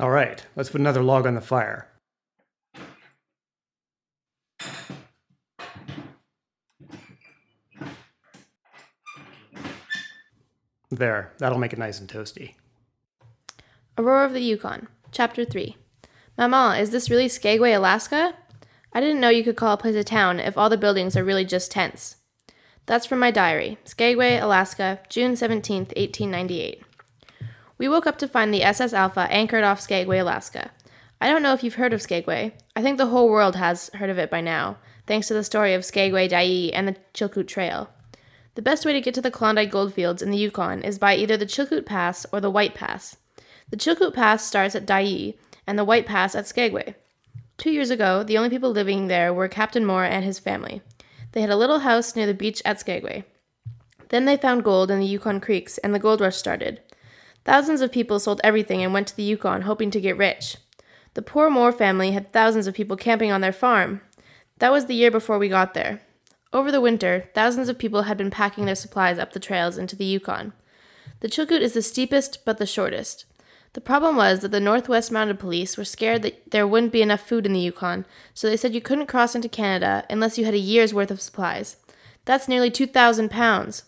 All right, let's put another log on the fire. There, that'll make it nice and toasty. Aurore of the Yukon, Chapter 3. Mama, is this really Skagway, Alaska? I didn't know you could call a place a town if all the buildings are really just tents. That's from my diary, Skagway, Alaska, June 17, 1898. We woke up to find the SS Alpha anchored off Skagway, Alaska. I don't know if you've heard of Skagway. I think the whole world has heard of it by now, thanks to the story of Skagway Dyea and the Chilkoot Trail. The best way to get to the Klondike goldfields in the Yukon is by either the Chilkoot Pass or the White Pass. The Chilkoot Pass starts at Dyea and the White Pass at Skagway. Two years ago, the only people living there were Captain Moore and his family. They had a little house near the beach at Skagway. Then they found gold in the Yukon creeks, and the gold rush started. Thousands of people sold everything and went to the Yukon hoping to get rich. The poor Moore family had thousands of people camping on their farm. That was the year before we got there. Over the winter, thousands of people had been packing their supplies up the trails into the Yukon. The Chilkoot is the steepest but the shortest. The problem was that the Northwest Mounted Police were scared that there wouldn't be enough food in the Yukon, so they said you couldn't cross into Canada unless you had a year's worth of supplies. That's nearly 2,000 pounds.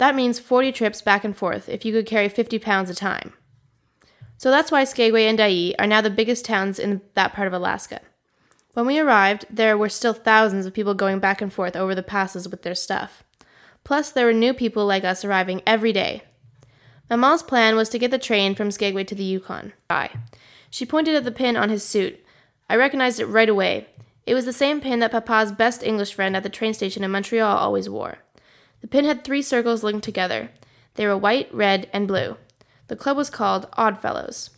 That means 40 trips back and forth if you could carry 50 pounds a time. So that's why Skagway and Dyea are now the biggest towns in that part of Alaska. When we arrived, there were still thousands of people going back and forth over the passes with their stuff. Plus, there were new people like us arriving every day. Maman's plan was to get the train from Skagway to the Yukon. I. She pointed at the pin on his suit. I recognized it right away. It was the same pin that Papa's best English friend at the train station in Montreal always wore. The pin had three circles linked together. They were white, red, and blue. The club was called Oddfellows.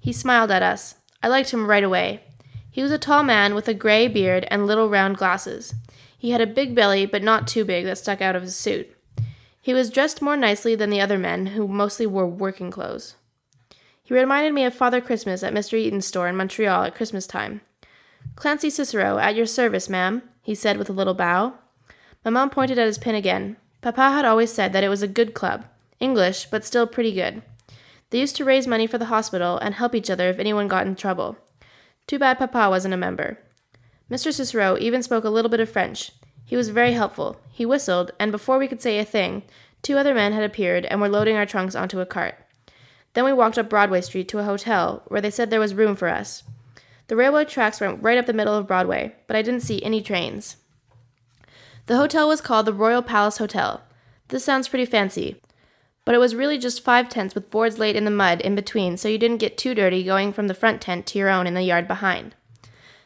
He smiled at us. I liked him right away. He was a tall man with a gray beard and little round glasses. He had a big belly, but not too big, that stuck out of his suit. He was dressed more nicely than the other men, who mostly wore working clothes. He reminded me of Father Christmas at Mr. Eaton's store in Montreal at Christmas time. Clancy Cicero, at your service, ma'am, he said with a little bow. Maman pointed at his pin again. Papa had always said that it was a good club. English, but still pretty good. They used to raise money for the hospital and help each other if anyone got in trouble. Too bad Papa wasn't a member. Mr. Cicero even spoke a little bit of French. He was very helpful. He whistled, and before we could say a thing, two other men had appeared and were loading our trunks onto a cart. Then we walked up Broadway Street to a hotel where they said there was room for us. The railway tracks went right up the middle of Broadway, but I didn't see any trains. The hotel was called the Royal Palace Hotel. This sounds pretty fancy, but it was really just five tents with boards laid in the mud in between so you didn't get too dirty going from the front tent to your own in the yard behind.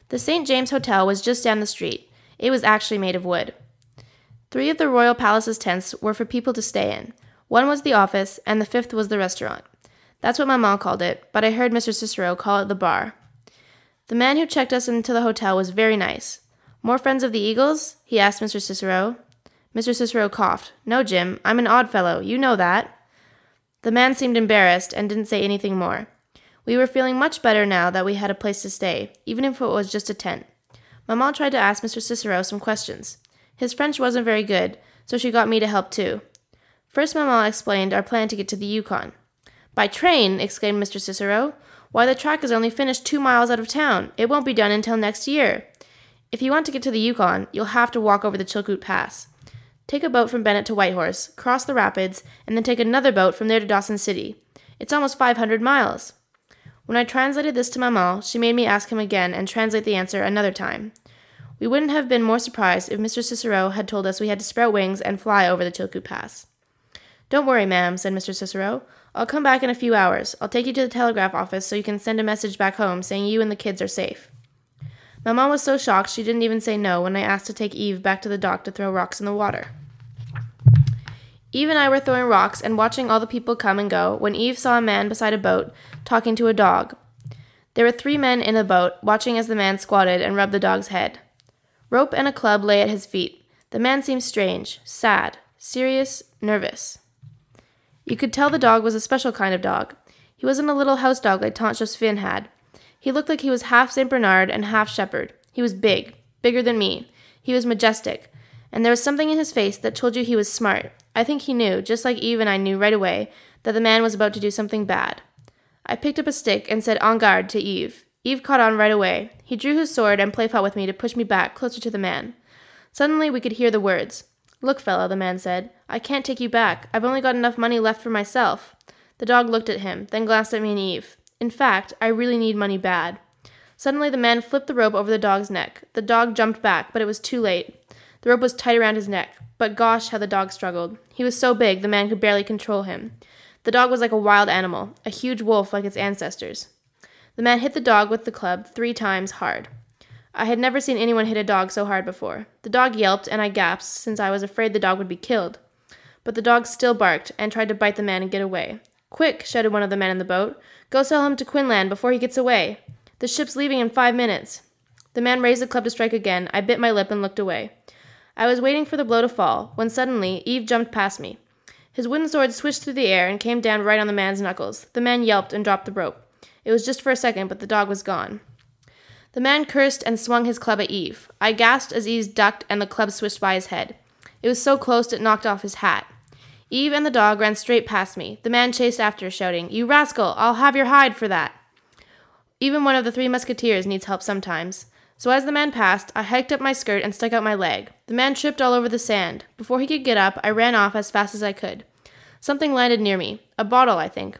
The St. James Hotel was just down the street. It was actually made of wood. Three of the Royal Palace's tents were for people to stay in. One was the office, and the fifth was the restaurant. That's what my mom called it, but I heard Mr. Cicero call it the bar. The man who checked us into the hotel was very nice. More friends of the Eagles? he asked Mr. Cicero. Mr. Cicero coughed. No, Jim, I'm an odd fellow. You know that. The man seemed embarrassed and didn't say anything more. We were feeling much better now that we had a place to stay, even if it was just a tent. Maman tried to ask Mr. Cicero some questions. His French wasn't very good, so she got me to help too. First, Maman explained our plan to get to the Yukon. By train! exclaimed Mr. Cicero. Why, the track is only finished two miles out of town. It won't be done until next year. If you want to get to the Yukon, you'll have to walk over the Chilkoot Pass. Take a boat from Bennett to Whitehorse, cross the rapids, and then take another boat from there to Dawson City. It's almost 500 miles. When I translated this to Maman, she made me ask him again and translate the answer another time. We wouldn't have been more surprised if Mr. Cicero had told us we had to sprout wings and fly over the Chilkoot Pass. Don't worry, ma'am, said Mr. Cicero. I'll come back in a few hours. I'll take you to the telegraph office so you can send a message back home saying you and the kids are safe. Maman was so shocked she didn't even say no when I asked to take Yves back to the dock to throw rocks in the water. Yves and I were throwing rocks and watching all the people come and go when Yves saw a man beside a boat talking to a dog. There were three men in the boat, watching as the man squatted and rubbed the dog's head. Rope and a club lay at his feet. The man seemed strange, sad, serious, nervous. You could tell the dog was a special kind of dog. He wasn't a little house dog like Tante Josephine had. He looked like he was half St. Bernard and half shepherd. He was big, bigger than me. He was majestic, and there was something in his face that told you he was smart, I think he knew, just like Yves and I knew right away, that the man was about to do something bad. I picked up a stick and said en garde to Yves. Yves caught on right away. He drew his sword and play fought with me to push me back closer to the man. Suddenly we could hear the words. Look, fellow, the man said, I can't take you back. I've only got enough money left for myself. The dog looked at him, then glanced at me and Yves. In fact, I really need money bad. Suddenly the man flipped the rope over the dog's neck. The dog jumped back, but it was too late. The rope was tight around his neck, but gosh, how the dog struggled. He was so big the man could barely control him. The dog was like a wild animal, a huge wolf like its ancestors. The man hit the dog with the club three times hard. I had never seen anyone hit a dog so hard before. The dog yelped, and I gasped, since I was afraid the dog would be killed. But the dog still barked and tried to bite the man and get away. Quick, shouted one of the men in the boat. Go sell him to Quinlan before he gets away. The ship's leaving in five minutes. The man raised the club to strike again. I bit my lip and looked away. I was waiting for the blow to fall, when suddenly Yves jumped past me. His wooden sword swished through the air and came down right on the man's knuckles. The man yelped and dropped the rope. It was just for a second, but the dog was gone. The man cursed and swung his club at Yves. I gasped as Yves ducked and the club swished by his head. It was so close it knocked off his hat. Yves and the dog ran straight past me. The man chased after, shouting, You rascal, I'll have your hide for that. Even one of the three musketeers needs help sometimes. So as the man passed, I hiked up my skirt and stuck out my leg. The man tripped all over the sand. Before he could get up, I ran off as fast as I could. Something landed near me. A bottle, I think.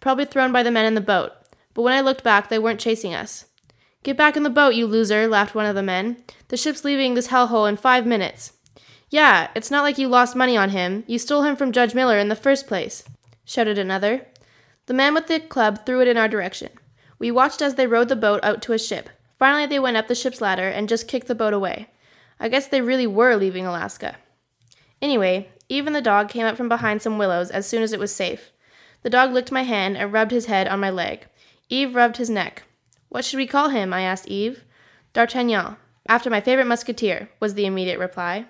Probably thrown by the men in the boat but when I looked back, they weren't chasing us. Get back in the boat, you loser, laughed one of the men. The ship's leaving this hellhole in five minutes. Yeah, it's not like you lost money on him. You stole him from Judge Miller in the first place, shouted another. The man with the club threw it in our direction. We watched as they rowed the boat out to a ship. Finally, they went up the ship's ladder and just kicked the boat away. I guess they really were leaving Alaska. Anyway, even the dog came up from behind some willows as soon as it was safe. The dog licked my hand and rubbed his head on my leg. Yves rubbed his neck. What should we call him? I asked Yves. D'Artagnan, after my favorite musketeer, was the immediate reply.